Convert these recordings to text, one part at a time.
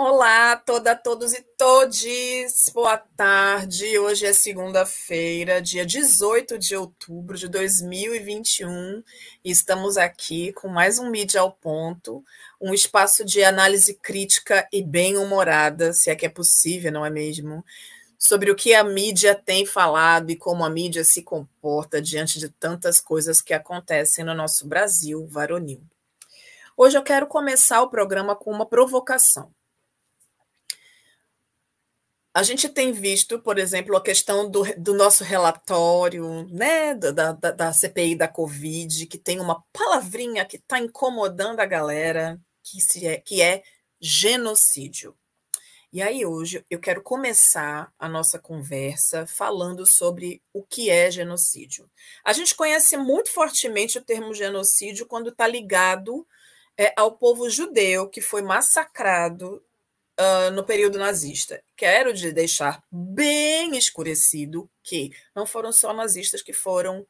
Olá, toda, todos e todes. Boa tarde. Hoje é segunda-feira, dia 18 de outubro de 2021, e estamos aqui com mais um Mídia ao Ponto, um espaço de análise crítica e bem-humorada, se é que é possível, não é mesmo? Sobre o que a mídia tem falado e como a mídia se comporta diante de tantas coisas que acontecem no nosso Brasil varonil. Hoje eu quero começar o programa com uma provocação. A gente tem visto, por exemplo, a questão do, do nosso relatório, né, da, da, da, CPI da Covid, que tem uma palavrinha que está incomodando a galera, que, se é, que é genocídio. E aí, hoje, eu quero começar a nossa conversa falando sobre o que é genocídio. A gente conhece muito fortemente o termo genocídio quando está ligado é, ao povo judeu que foi massacrado uh, no período nazista. Quero de deixar bem escurecido que não foram só nazistas que foram.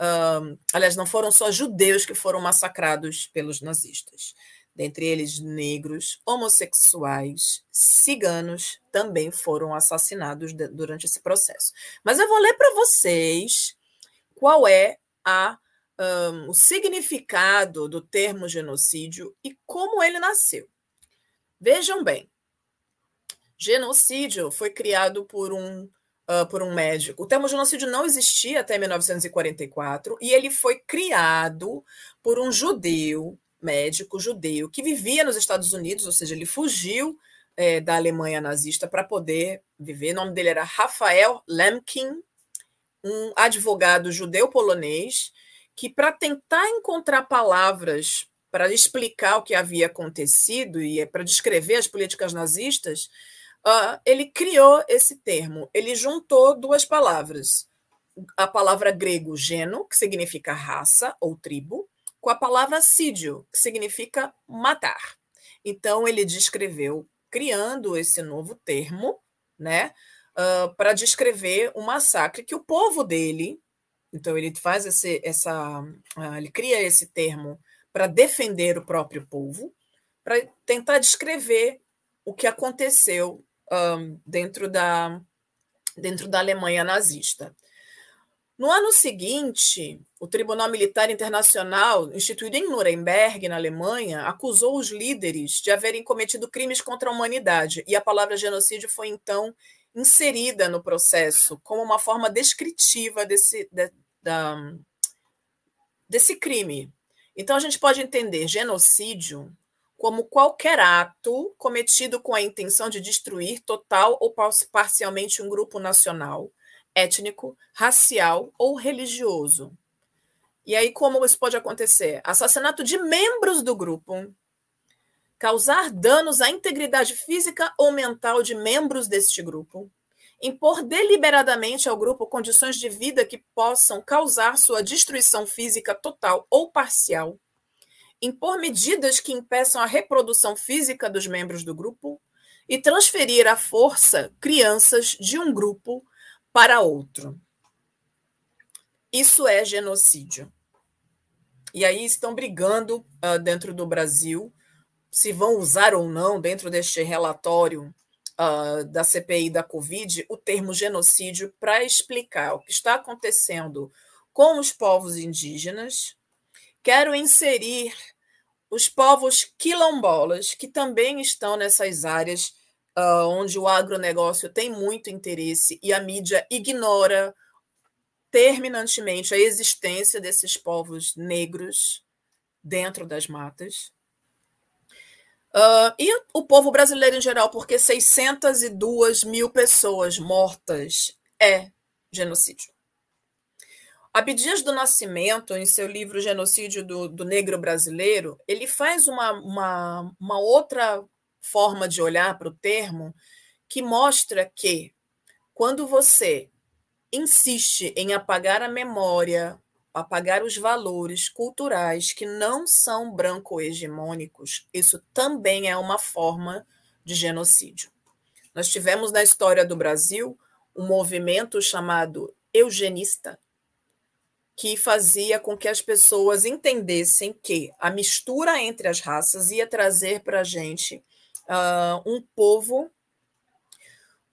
Uh, aliás, não foram só judeus que foram massacrados pelos nazistas. Dentre eles, negros, homossexuais, ciganos também foram assassinados de, durante esse processo. Mas eu vou ler para vocês qual é a, um, o significado do termo genocídio e como ele nasceu. Vejam bem, Genocídio foi criado por um, uh, por um médico. O termo genocídio não existia até 1944 e ele foi criado por um judeu, médico judeu, que vivia nos Estados Unidos, ou seja, ele fugiu é, da Alemanha nazista para poder viver. O nome dele era Rafael Lemkin, um advogado judeu polonês que, para tentar encontrar palavras para explicar o que havia acontecido e para descrever as políticas nazistas, uh, ele criou esse termo. Ele juntou duas palavras. A palavra grego geno, que significa raça ou tribo, com a palavra sídio, que significa matar. Então, ele descreveu, criando esse novo termo, né, uh, para descrever o massacre que o povo dele. Então, ele faz esse, essa. Uh, ele cria esse termo para defender o próprio povo, para tentar descrever o que aconteceu um, dentro, da, dentro da Alemanha nazista. No ano seguinte, o Tribunal Militar Internacional, instituído em Nuremberg, na Alemanha, acusou os líderes de haverem cometido crimes contra a humanidade, e a palavra genocídio foi então inserida no processo como uma forma descritiva desse, de, da, desse crime. Então, a gente pode entender genocídio como qualquer ato cometido com a intenção de destruir total ou parcialmente um grupo nacional, étnico, racial ou religioso. E aí, como isso pode acontecer? Assassinato de membros do grupo, causar danos à integridade física ou mental de membros deste grupo, impor deliberadamente ao grupo condições de vida que possam causar sua destruição física total ou parcial impor medidas que impeçam a reprodução física dos membros do grupo e transferir à força crianças de um grupo para outro. Isso é genocídio. E aí estão brigando uh, dentro do Brasil se vão usar ou não, dentro deste relatório uh, da CPI da Covid, o termo genocídio para explicar o que está acontecendo com os povos indígenas Quero inserir os povos quilombolas, que também estão nessas áreas uh, onde o agronegócio tem muito interesse e a mídia ignora terminantemente a existência desses povos negros dentro das matas. Uh, e o povo brasileiro em geral, porque 602 mil pessoas mortas é genocídio. Abdias do Nascimento, em seu livro Genocídio do, do Negro Brasileiro, ele faz uma, uma, uma outra forma de olhar para o termo que mostra que quando você insiste em apagar a memória, apagar os valores culturais que não são branco-hegemônicos, isso também é uma forma de genocídio. Nós tivemos na história do Brasil um movimento chamado eugenista, que fazia com que as pessoas entendessem que a mistura entre as raças ia trazer para a gente uh, um povo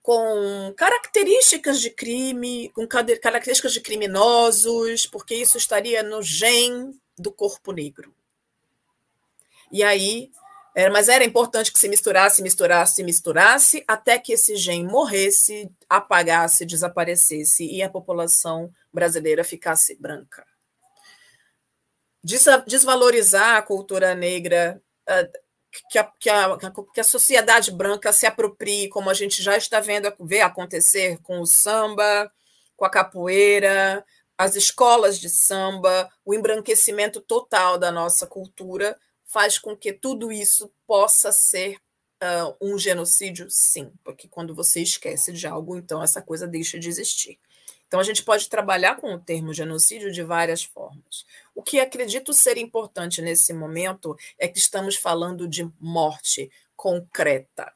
com características de crime, com características de criminosos, porque isso estaria no gen do corpo negro. E aí, era, mas era importante que se misturasse, misturasse, misturasse, até que esse gen morresse, apagasse, desaparecesse e a população brasileira ficasse branca. Desvalorizar a cultura negra, ah, que a, que, a, que a sociedade branca se aproprie, como a gente já está vendo ver acontecer com o samba, com a capoeira, as escolas de samba, o embranquecimento total da nossa cultura faz com que tudo isso possa ser uh, um genocídio, sim, porque quando você esquece de algo, então essa coisa deixa de existir. Então, a gente pode trabalhar com o termo genocídio de várias formas. O que acredito ser importante nesse momento é que estamos falando de morte concreta.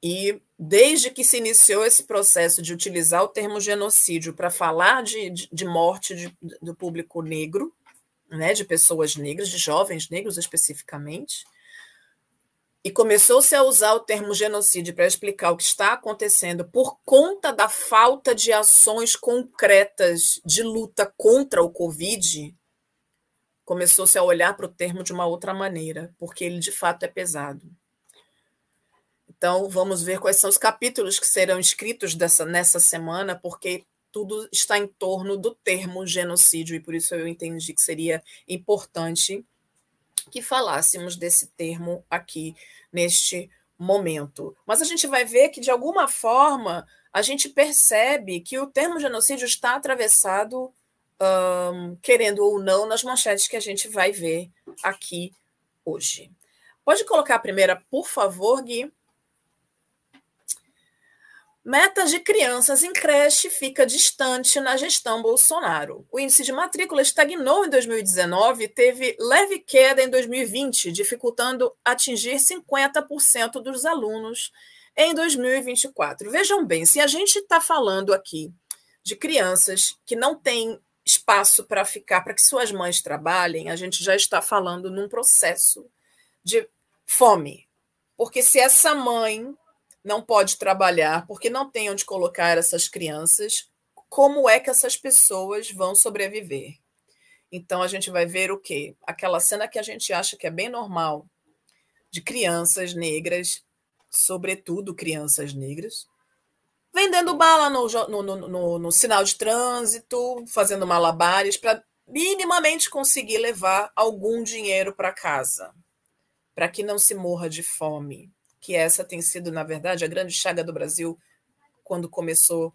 E desde que se iniciou esse processo de utilizar o termo genocídio para falar de, de, de morte de, do público negro, né, de pessoas negras, de jovens negros especificamente, e começou-se a usar o termo genocídio para explicar o que está acontecendo por conta da falta de ações concretas de luta contra o Covid, começou-se a olhar para o termo de uma outra maneira, porque ele de fato é pesado. Então, vamos ver quais são os capítulos que serão escritos dessa, nessa semana, porque tudo está em torno do termo genocídio, e por isso eu entendi que seria importante que falássemos desse termo aqui neste momento. Mas a gente vai ver que, de alguma forma, a gente percebe que o termo genocídio está atravessado, um, querendo ou não, nas manchetes que a gente vai ver aqui hoje. Pode colocar a primeira, por favor, Gui? Metas de crianças em creche fica distante na gestão Bolsonaro. O índice de matrícula estagnou em 2019 e teve leve queda em 2020, dificultando atingir 50% dos alunos em 2024. Vejam bem, se a gente está falando aqui de crianças que não têm espaço para ficar, para que suas mães trabalhem, a gente já está falando num processo de fome. Porque se essa mãe não pode trabalhar porque não tem onde colocar essas crianças, como é que essas pessoas vão sobreviver? Então a gente vai ver o quê? Aquela cena que a gente acha que é bem normal de crianças negras, sobretudo crianças negras, vendendo bala no, no, no, no sinal de trânsito, fazendo malabares para minimamente conseguir levar algum dinheiro para casa, para que não se morra de fome que essa tem sido, na verdade, a grande chaga do Brasil quando começou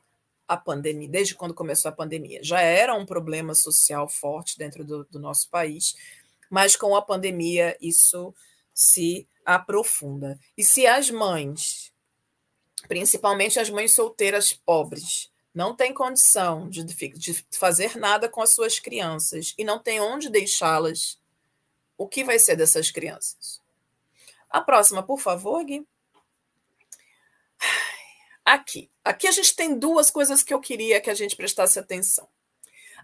a pandemia, desde quando começou a pandemia. Já era um problema social forte dentro do, do nosso país, mas com a pandemia isso se aprofunda. E se as mães, principalmente as mães solteiras pobres, não têm condição de, de fazer nada com as suas crianças e não tem onde deixá-las, o que vai ser dessas crianças? A próxima, por favor, Gui. Aqui. Aqui a gente tem duas coisas que eu queria que a gente prestasse atenção.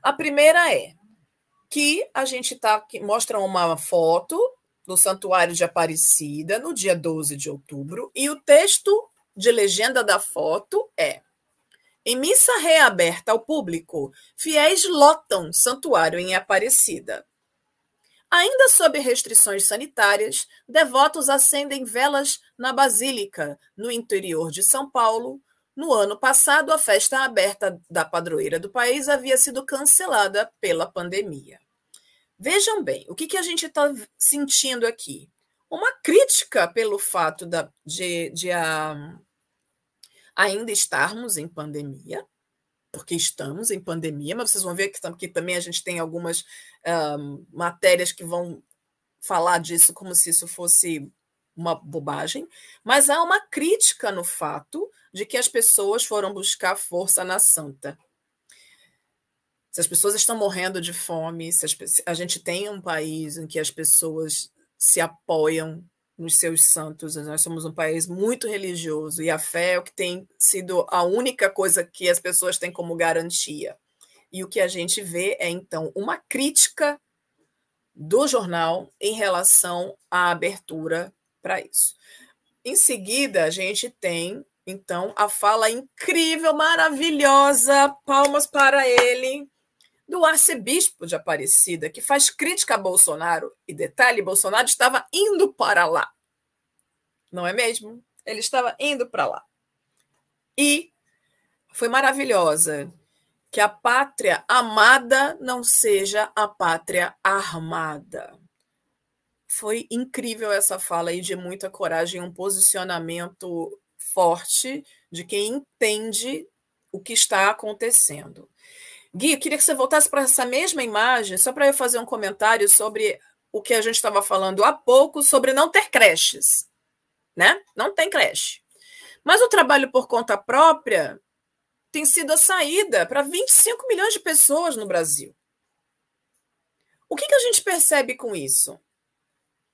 A primeira é que a gente tá mostra uma foto do Santuário de Aparecida no dia 12 de outubro e o texto de legenda da foto é: Em missa reaberta ao público, fiéis lotam santuário em Aparecida. Ainda sob restrições sanitárias, devotos acendem velas na Basílica, no interior de São Paulo. No ano passado, a festa aberta da padroeira do país havia sido cancelada pela pandemia. Vejam bem, o que, que a gente está sentindo aqui? Uma crítica pelo fato da, de, de a, ainda estarmos em pandemia, porque estamos em pandemia, mas vocês vão ver que, que também a gente tem algumas um, matérias que vão falar disso como se isso fosse uma bobagem, mas há uma crítica no fato de que as pessoas foram buscar força na santa. Se as pessoas estão morrendo de fome, se as, a gente tem um país em que as pessoas se apoiam nos seus santos. Nós somos um país muito religioso e a fé é o que tem sido a única coisa que as pessoas têm como garantia. E o que a gente vê é, então, uma crítica do jornal em relação à abertura para isso. Em seguida, a gente tem, então, a fala incrível, maravilhosa, palmas para ele, do arcebispo de Aparecida, que faz crítica a Bolsonaro. E detalhe: Bolsonaro estava indo para lá. Não é mesmo? Ele estava indo para lá. E foi maravilhosa que a pátria amada não seja a pátria armada. Foi incrível essa fala aí de muita coragem, um posicionamento forte de quem entende o que está acontecendo. Gui, eu queria que você voltasse para essa mesma imagem, só para eu fazer um comentário sobre o que a gente estava falando há pouco sobre não ter creches, né? Não tem creche. Mas o trabalho por conta própria tem sido a saída para 25 milhões de pessoas no Brasil. O que, que a gente percebe com isso?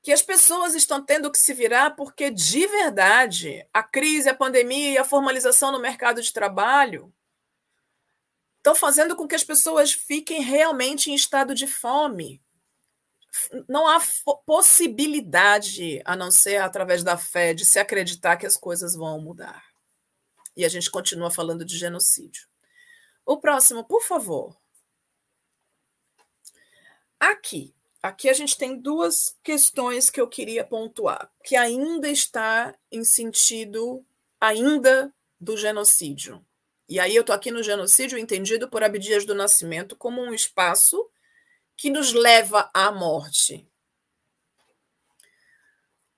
Que as pessoas estão tendo que se virar porque, de verdade, a crise, a pandemia e a formalização no mercado de trabalho estão fazendo com que as pessoas fiquem realmente em estado de fome. Não há possibilidade, a não ser através da fé, de se acreditar que as coisas vão mudar. E a gente continua falando de genocídio. O próximo, por favor. Aqui, aqui a gente tem duas questões que eu queria pontuar, que ainda está em sentido ainda do genocídio. E aí eu estou aqui no genocídio entendido por Abdias do Nascimento como um espaço que nos leva à morte.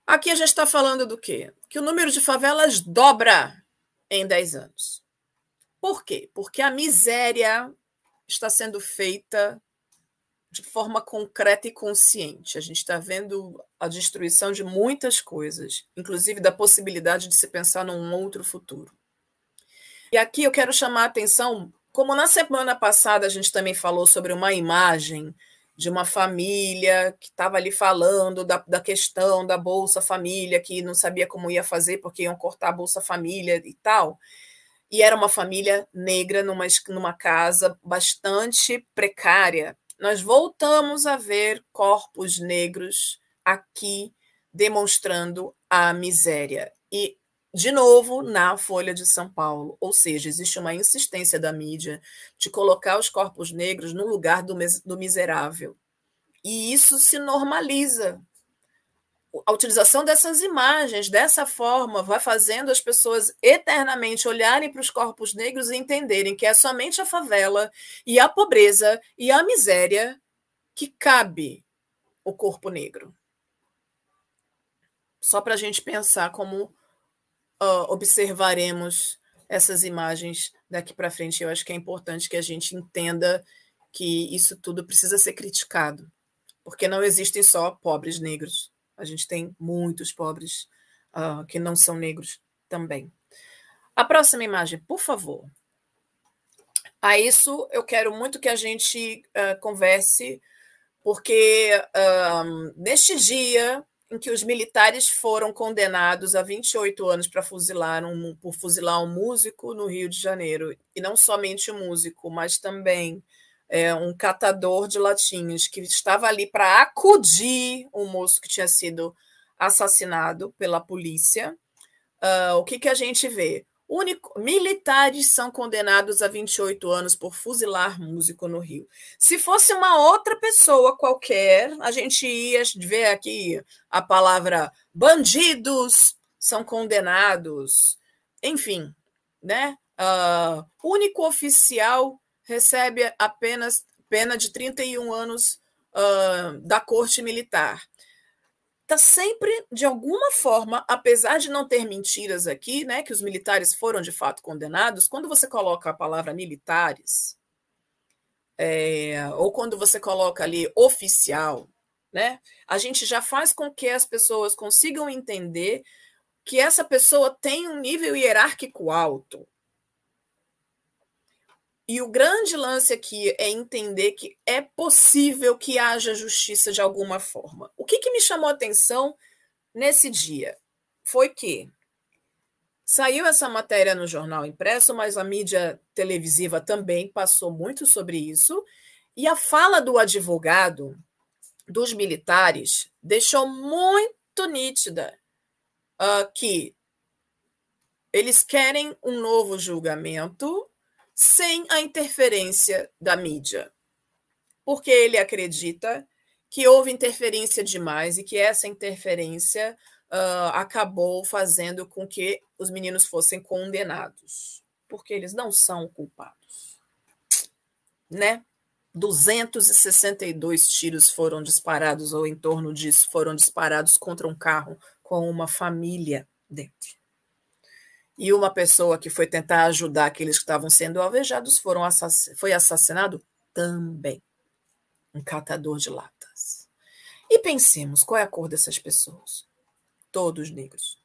Aqui a gente está falando do quê? Que o número de favelas dobra em 10 anos. Por quê? Porque a miséria está sendo feita de forma concreta e consciente. A gente está vendo a destruição de muitas coisas, inclusive da possibilidade de se pensar num outro futuro. E aqui eu quero chamar a atenção, como na semana passada a gente também falou sobre uma imagem de uma família que estava ali falando da, da questão da Bolsa Família, que não sabia como ia fazer porque iam cortar a Bolsa Família e tal. E era uma família negra numa, numa casa bastante precária. Nós voltamos a ver corpos negros aqui demonstrando a miséria. E de novo na Folha de São Paulo. Ou seja, existe uma insistência da mídia de colocar os corpos negros no lugar do, do miserável. E isso se normaliza. A utilização dessas imagens dessa forma vai fazendo as pessoas eternamente olharem para os corpos negros e entenderem que é somente a favela e a pobreza e a miséria que cabe o corpo negro. Só para a gente pensar como uh, observaremos essas imagens daqui para frente. Eu acho que é importante que a gente entenda que isso tudo precisa ser criticado, porque não existem só pobres negros. A gente tem muitos pobres uh, que não são negros também. A próxima imagem, por favor. A isso eu quero muito que a gente uh, converse, porque uh, neste dia em que os militares foram condenados a 28 anos para fuzilar um, por fuzilar um músico no Rio de Janeiro. E não somente um músico, mas também é, um catador de latinhas que estava ali para acudir um moço que tinha sido assassinado pela polícia. Uh, o que, que a gente vê? Único, militares são condenados a 28 anos por fuzilar músico no Rio. Se fosse uma outra pessoa qualquer, a gente ia ver aqui a palavra bandidos são condenados. Enfim, né? Uh, único oficial recebe apenas pena de 31 anos uh, da corte militar está sempre, de alguma forma, apesar de não ter mentiras aqui, né, que os militares foram de fato condenados, quando você coloca a palavra militares, é, ou quando você coloca ali oficial, né, a gente já faz com que as pessoas consigam entender que essa pessoa tem um nível hierárquico alto. E o grande lance aqui é entender que é possível que haja justiça de alguma forma. O que, que me chamou a atenção nesse dia foi que saiu essa matéria no jornal impresso, mas a mídia televisiva também passou muito sobre isso. E a fala do advogado dos militares deixou muito nítida uh, que eles querem um novo julgamento sem a interferência da mídia, porque ele acredita que houve interferência demais e que essa interferência uh, acabou fazendo com que os meninos fossem condenados, porque eles não são culpados, né? 262 tiros foram disparados, ou em torno disso, foram disparados contra um carro com uma família dentro. E uma pessoa que foi tentar ajudar aqueles que estavam sendo alvejados foram assass foi assassinado também. Um catador de latas. E pensemos, qual é a cor dessas pessoas? Todos negros.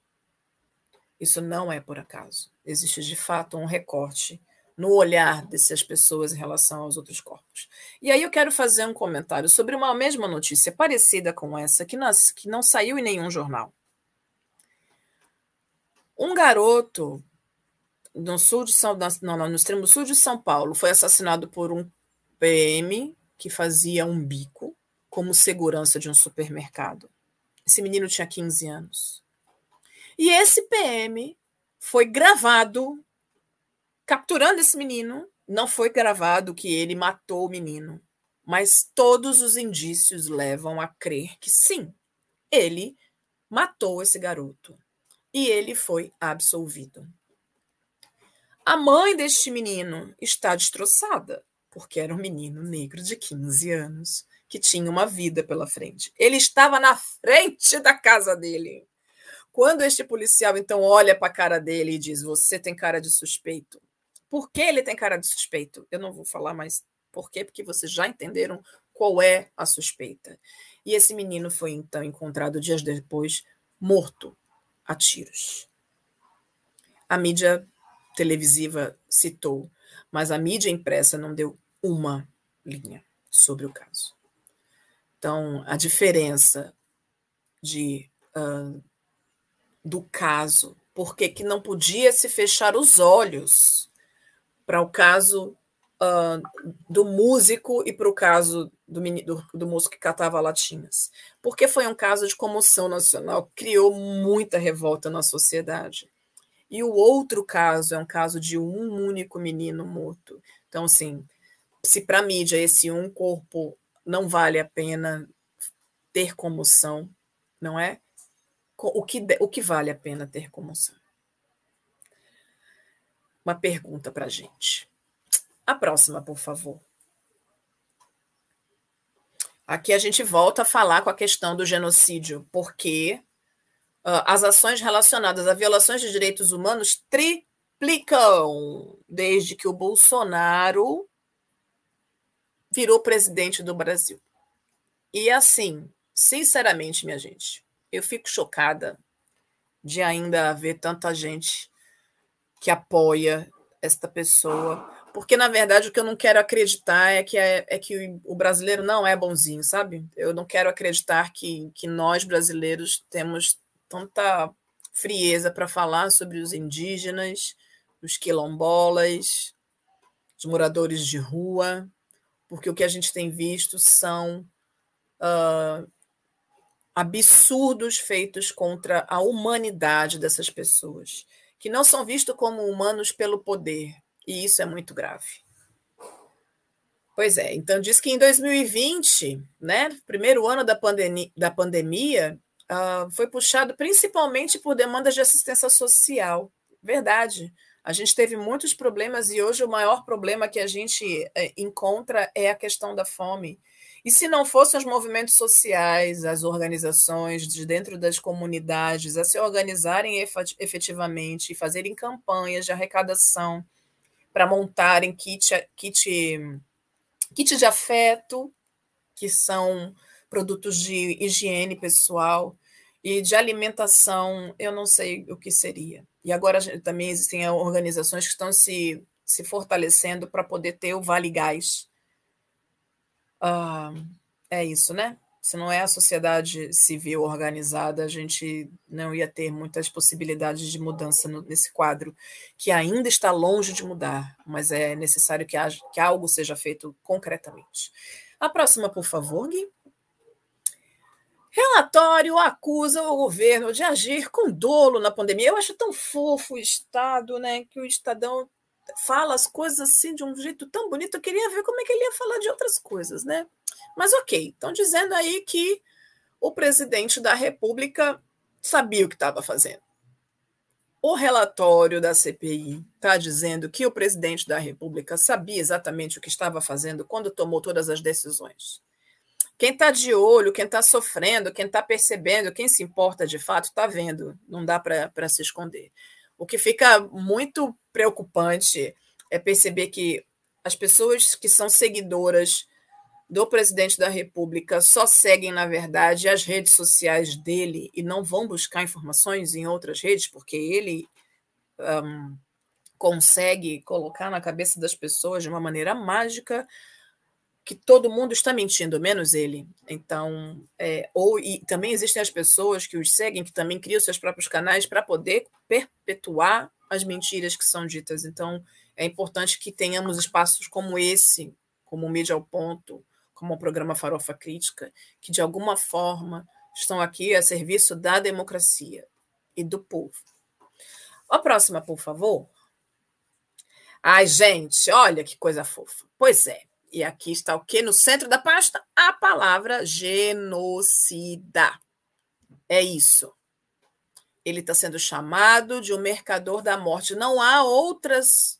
Isso não é por acaso. Existe de fato um recorte no olhar dessas pessoas em relação aos outros corpos. E aí eu quero fazer um comentário sobre uma mesma notícia parecida com essa, que, nas, que não saiu em nenhum jornal. Um garoto no sul de São não, não, no extremo sul de São Paulo foi assassinado por um PM que fazia um bico como segurança de um supermercado. Esse menino tinha 15 anos. E esse PM foi gravado capturando esse menino, não foi gravado que ele matou o menino, mas todos os indícios levam a crer que sim, ele matou esse garoto e ele foi absolvido. A mãe deste menino está destroçada, porque era um menino negro de 15 anos que tinha uma vida pela frente. Ele estava na frente da casa dele. Quando este policial então olha para a cara dele e diz: Você tem cara de suspeito, por que ele tem cara de suspeito? Eu não vou falar mais por quê, porque vocês já entenderam qual é a suspeita. E esse menino foi então encontrado dias depois morto a tiros. A mídia televisiva citou, mas a mídia impressa não deu uma linha sobre o caso. Então, a diferença de uh, do caso, porque que não podia se fechar os olhos para o caso uh, do músico e para o caso do, do, do, músico que catava latinhas. Porque foi um caso de comoção nacional, criou muita revolta na sociedade. E o outro caso é um caso de um único menino morto. Então, assim, se para a mídia esse um corpo não vale a pena ter comoção, não é? O que, o que vale a pena ter comoção? uma pergunta para a gente. A próxima, por favor. Aqui a gente volta a falar com a questão do genocídio, porque uh, as ações relacionadas a violações de direitos humanos triplicam desde que o Bolsonaro virou presidente do Brasil. E assim, sinceramente, minha gente, eu fico chocada de ainda haver tanta gente que apoia esta pessoa. Porque, na verdade, o que eu não quero acreditar é que, é, é que o brasileiro não é bonzinho, sabe? Eu não quero acreditar que, que nós, brasileiros, temos tanta frieza para falar sobre os indígenas, os quilombolas, os moradores de rua, porque o que a gente tem visto são uh, absurdos feitos contra a humanidade dessas pessoas que não são vistos como humanos pelo poder, e isso é muito grave. Pois é, então diz que em 2020, né, primeiro ano da, pandemia, da pandemia uh, foi puxado principalmente por demandas de assistência social. Verdade. A gente teve muitos problemas e hoje o maior problema que a gente eh, encontra é a questão da fome. E se não fossem os movimentos sociais, as organizações de dentro das comunidades a se organizarem efetivamente e fazerem campanhas de arrecadação para montarem kit, kit, kit de afeto, que são produtos de higiene pessoal e de alimentação, eu não sei o que seria. E agora também existem organizações que estão se, se fortalecendo para poder ter o Vale Gás, ah, é isso, né? Se não é a sociedade civil organizada, a gente não ia ter muitas possibilidades de mudança no, nesse quadro, que ainda está longe de mudar, mas é necessário que, haja, que algo seja feito concretamente. A próxima, por favor, Gui. Relatório acusa o governo de agir com dolo na pandemia. Eu acho tão fofo o Estado, né? Que o Estadão fala as coisas assim de um jeito tão bonito. Eu queria ver como é que ele ia falar de outras coisas, né? Mas ok, estão dizendo aí que o presidente da República sabia o que estava fazendo. O relatório da CPI está dizendo que o presidente da República sabia exatamente o que estava fazendo quando tomou todas as decisões. Quem está de olho, quem está sofrendo, quem está percebendo, quem se importa de fato, está vendo, não dá para se esconder. O que fica muito preocupante é perceber que as pessoas que são seguidoras do presidente da República só seguem, na verdade, as redes sociais dele e não vão buscar informações em outras redes, porque ele um, consegue colocar na cabeça das pessoas de uma maneira mágica que todo mundo está mentindo, menos ele. Então, é, ou e também existem as pessoas que os seguem, que também criam seus próprios canais para poder perpetuar as mentiras que são ditas. Então, é importante que tenhamos espaços como esse, como o Mídia ao Ponto, como o programa Farofa Crítica, que de alguma forma estão aqui a serviço da democracia e do povo. A próxima, por favor. Ai, gente, olha que coisa fofa. Pois é. E aqui está o que no centro da pasta? A palavra genocida. É isso. Ele está sendo chamado de um mercador da morte. Não há outras.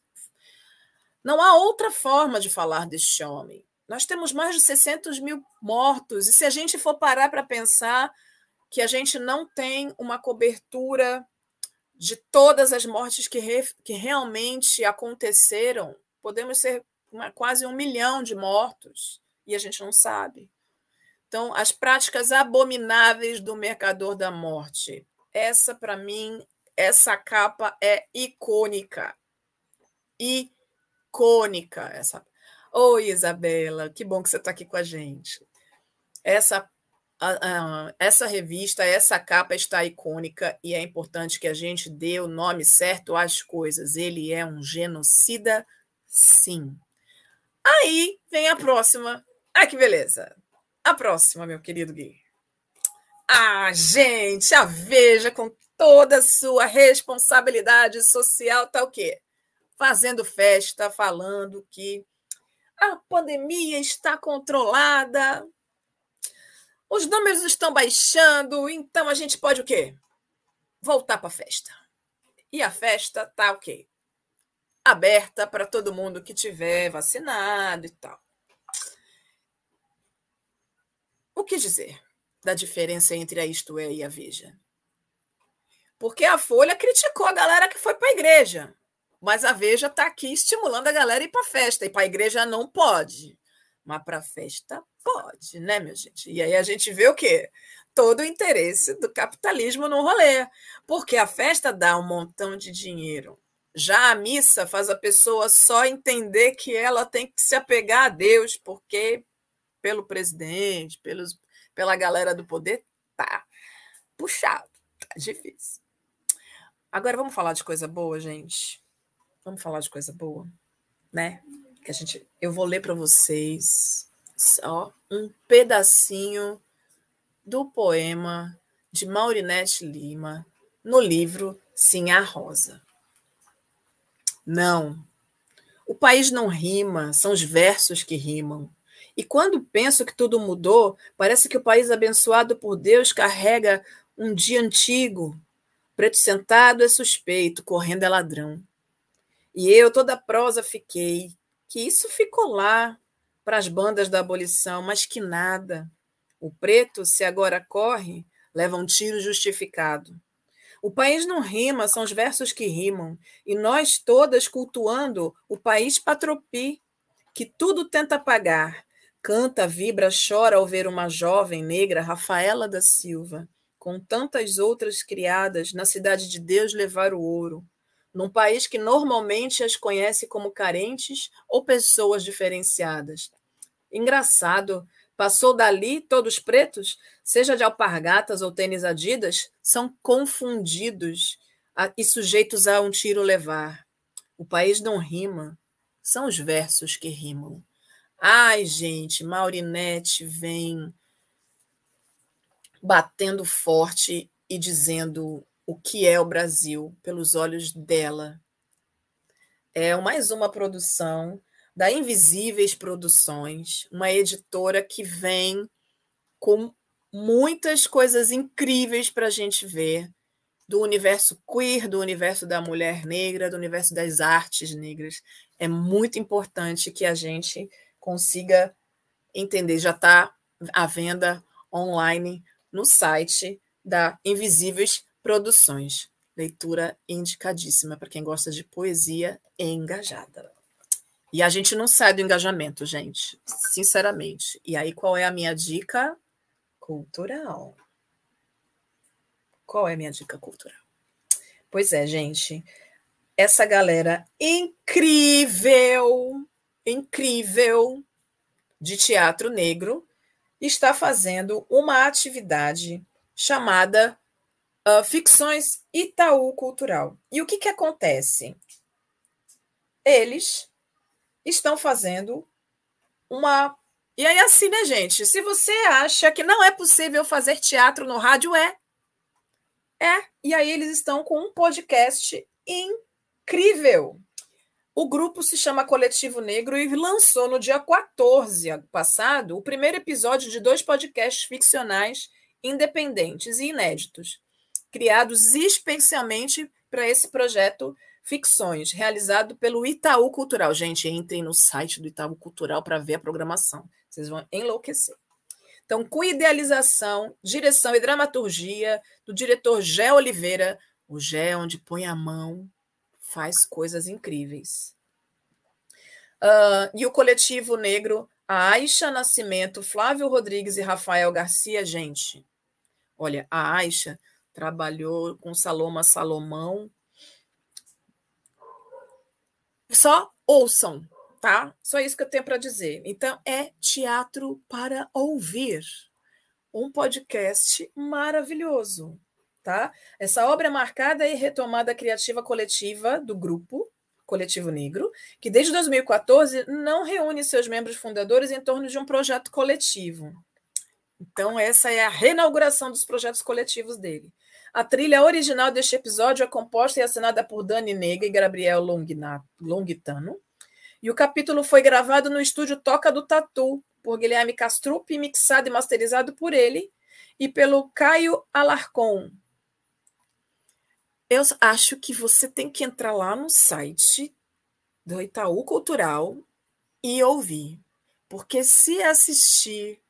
Não há outra forma de falar deste homem. Nós temos mais de 600 mil mortos. E se a gente for parar para pensar que a gente não tem uma cobertura de todas as mortes que, re, que realmente aconteceram, podemos ser uma, quase um milhão de mortos e a gente não sabe. Então, as práticas abomináveis do mercador da morte. Essa, para mim, essa capa é icônica. Icônica. Essa. Oi, Isabela, que bom que você está aqui com a gente. Essa, essa revista, essa capa está icônica e é importante que a gente dê o nome certo às coisas. Ele é um genocida, sim. Aí vem a próxima. Ah, que beleza. A próxima, meu querido Gui. Ah, gente, a Veja, com toda a sua responsabilidade social, tá o quê? Fazendo festa, falando que a pandemia está controlada, os números estão baixando, então a gente pode o quê? Voltar para a festa. E a festa tá o quê? aberta para todo mundo que tiver vacinado e tal. O que dizer da diferença entre a Isto É e a Veja? Porque a Folha criticou a galera que foi para a igreja, mas a Veja está aqui estimulando a galera a ir para a festa, e para a igreja não pode, mas para a festa pode, né, minha gente? E aí a gente vê o quê? Todo o interesse do capitalismo no rolê, porque a festa dá um montão de dinheiro já a missa faz a pessoa só entender que ela tem que se apegar a Deus, porque pelo presidente, pelos, pela galera do poder, tá puxado, tá difícil. Agora vamos falar de coisa boa, gente. Vamos falar de coisa boa, né? Que a gente, eu vou ler para vocês só um pedacinho do poema de Maurinete Lima no livro Sim a Rosa. Não. O país não rima, são os versos que rimam. E quando penso que tudo mudou, parece que o país abençoado por Deus carrega um dia antigo. Preto sentado é suspeito, correndo é ladrão. E eu, toda prosa, fiquei, que isso ficou lá para as bandas da abolição, mas que nada. O preto, se agora corre, leva um tiro justificado. O país não rima, são os versos que rimam. E nós todas cultuando o país patropi, que tudo tenta apagar. Canta, vibra, chora ao ver uma jovem negra, Rafaela da Silva, com tantas outras criadas na cidade de Deus levar o ouro. Num país que normalmente as conhece como carentes ou pessoas diferenciadas. Engraçado, Passou dali, todos pretos, seja de alpargatas ou tênis adidas, são confundidos e sujeitos a um tiro levar. O país não rima, são os versos que rimam. Ai, gente, Maurinete vem batendo forte e dizendo o que é o Brasil pelos olhos dela. É mais uma produção da Invisíveis Produções, uma editora que vem com muitas coisas incríveis para a gente ver do universo queer, do universo da mulher negra, do universo das artes negras. É muito importante que a gente consiga entender. Já está à venda online no site da Invisíveis Produções. Leitura indicadíssima para quem gosta de poesia engajada. E a gente não sai do engajamento, gente, sinceramente. E aí, qual é a minha dica? Cultural. Qual é a minha dica cultural? Pois é, gente. Essa galera incrível, incrível de teatro negro está fazendo uma atividade chamada uh, Ficções Itaú Cultural. E o que, que acontece? Eles estão fazendo uma. E aí, assim, né, gente? Se você acha que não é possível fazer teatro no rádio, é. É. E aí, eles estão com um podcast incrível. O grupo se chama Coletivo Negro e lançou no dia 14 passado o primeiro episódio de dois podcasts ficcionais independentes e inéditos, criados especialmente para esse projeto Ficções, realizado pelo Itaú Cultural. Gente, entrem no site do Itaú Cultural para ver a programação. Vocês vão enlouquecer. Então, com idealização, direção e dramaturgia do diretor Gé Oliveira, o Gé onde põe a mão faz coisas incríveis. Uh, e o coletivo negro, a Aisha Nascimento, Flávio Rodrigues e Rafael Garcia, gente. Olha, a Aisha trabalhou com Saloma Salomão. Só ouçam, tá? Só isso que eu tenho para dizer. Então, é teatro para ouvir. Um podcast maravilhoso tá? Essa obra é marcada e retomada criativa coletiva do grupo Coletivo Negro, que desde 2014 não reúne seus membros fundadores em torno de um projeto coletivo. Então, essa é a reinauguração dos projetos coletivos dele. A trilha original deste episódio é composta e assinada por Dani Nega e Gabriel Longitano. E o capítulo foi gravado no estúdio Toca do Tatu, por Guilherme Castrup, mixado e masterizado por ele, e pelo Caio Alarcon, eu acho que você tem que entrar lá no site do Itaú Cultural e ouvir. Porque se assistir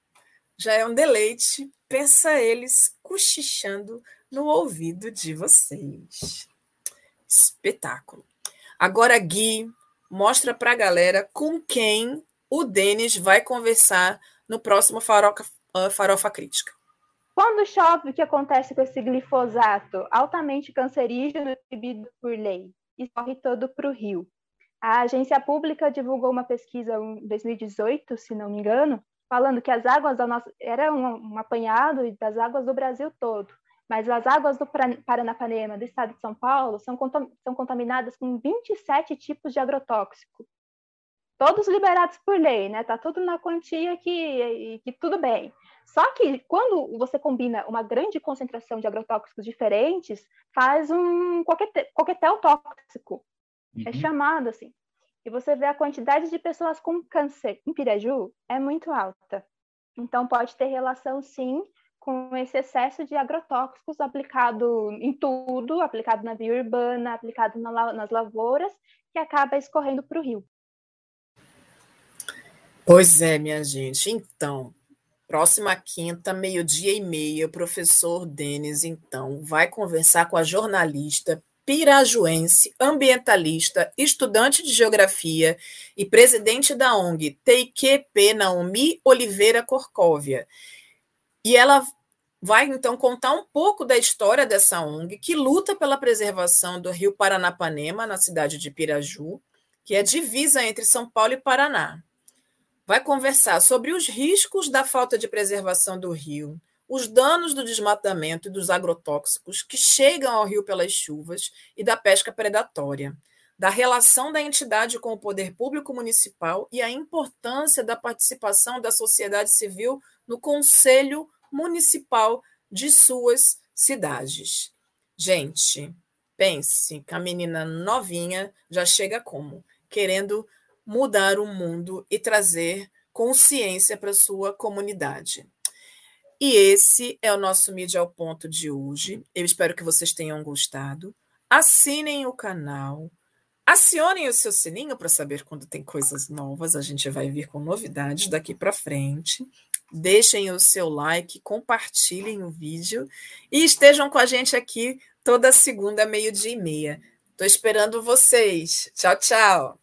já é um deleite, pensa eles cochichando no ouvido de vocês. Espetáculo. Agora, Gui, mostra para a galera com quem o Denis vai conversar no próximo Farofa, uh, Farofa Crítica. Quando chove, o que acontece com esse glifosato altamente cancerígeno proibido por lei? Escorre todo para o rio. A agência pública divulgou uma pesquisa em 2018, se não me engano, falando que as águas da nossa era um, um apanhado das águas do Brasil todo, mas as águas do Paranapanema, do estado de São Paulo, são, são contaminadas com 27 tipos de agrotóxico. Todos liberados por lei, né? Tá tudo na quantia que, que tudo bem. Só que quando você combina uma grande concentração de agrotóxicos diferentes, faz um coquetel tóxico. É uhum. É chamado assim. E você vê a quantidade de pessoas com câncer em Piraju é muito alta. Então pode ter relação sim com esse excesso de agrotóxicos aplicado em tudo, aplicado na via urbana, aplicado na, nas lavouras, que acaba escorrendo para o rio. Pois é, minha gente. Então, Próxima quinta, meio-dia e meia, o professor Denis, então, vai conversar com a jornalista pirajuense, ambientalista, estudante de geografia e presidente da ONG TIQP Naomi Oliveira Corcóvia. E ela vai então contar um pouco da história dessa ONG que luta pela preservação do Rio Paranapanema, na cidade de Piraju, que é divisa entre São Paulo e Paraná vai conversar sobre os riscos da falta de preservação do rio, os danos do desmatamento e dos agrotóxicos que chegam ao rio pelas chuvas e da pesca predatória, da relação da entidade com o poder público municipal e a importância da participação da sociedade civil no Conselho Municipal de suas cidades. Gente, pense que a menina novinha já chega como? Querendo mudar o mundo e trazer consciência para sua comunidade. E esse é o nosso Mídia ao Ponto de hoje. Eu espero que vocês tenham gostado. Assinem o canal, acionem o seu sininho para saber quando tem coisas novas. A gente vai vir com novidades daqui para frente. Deixem o seu like, compartilhem o vídeo e estejam com a gente aqui toda segunda, meio-dia e meia. Estou esperando vocês. Tchau, tchau.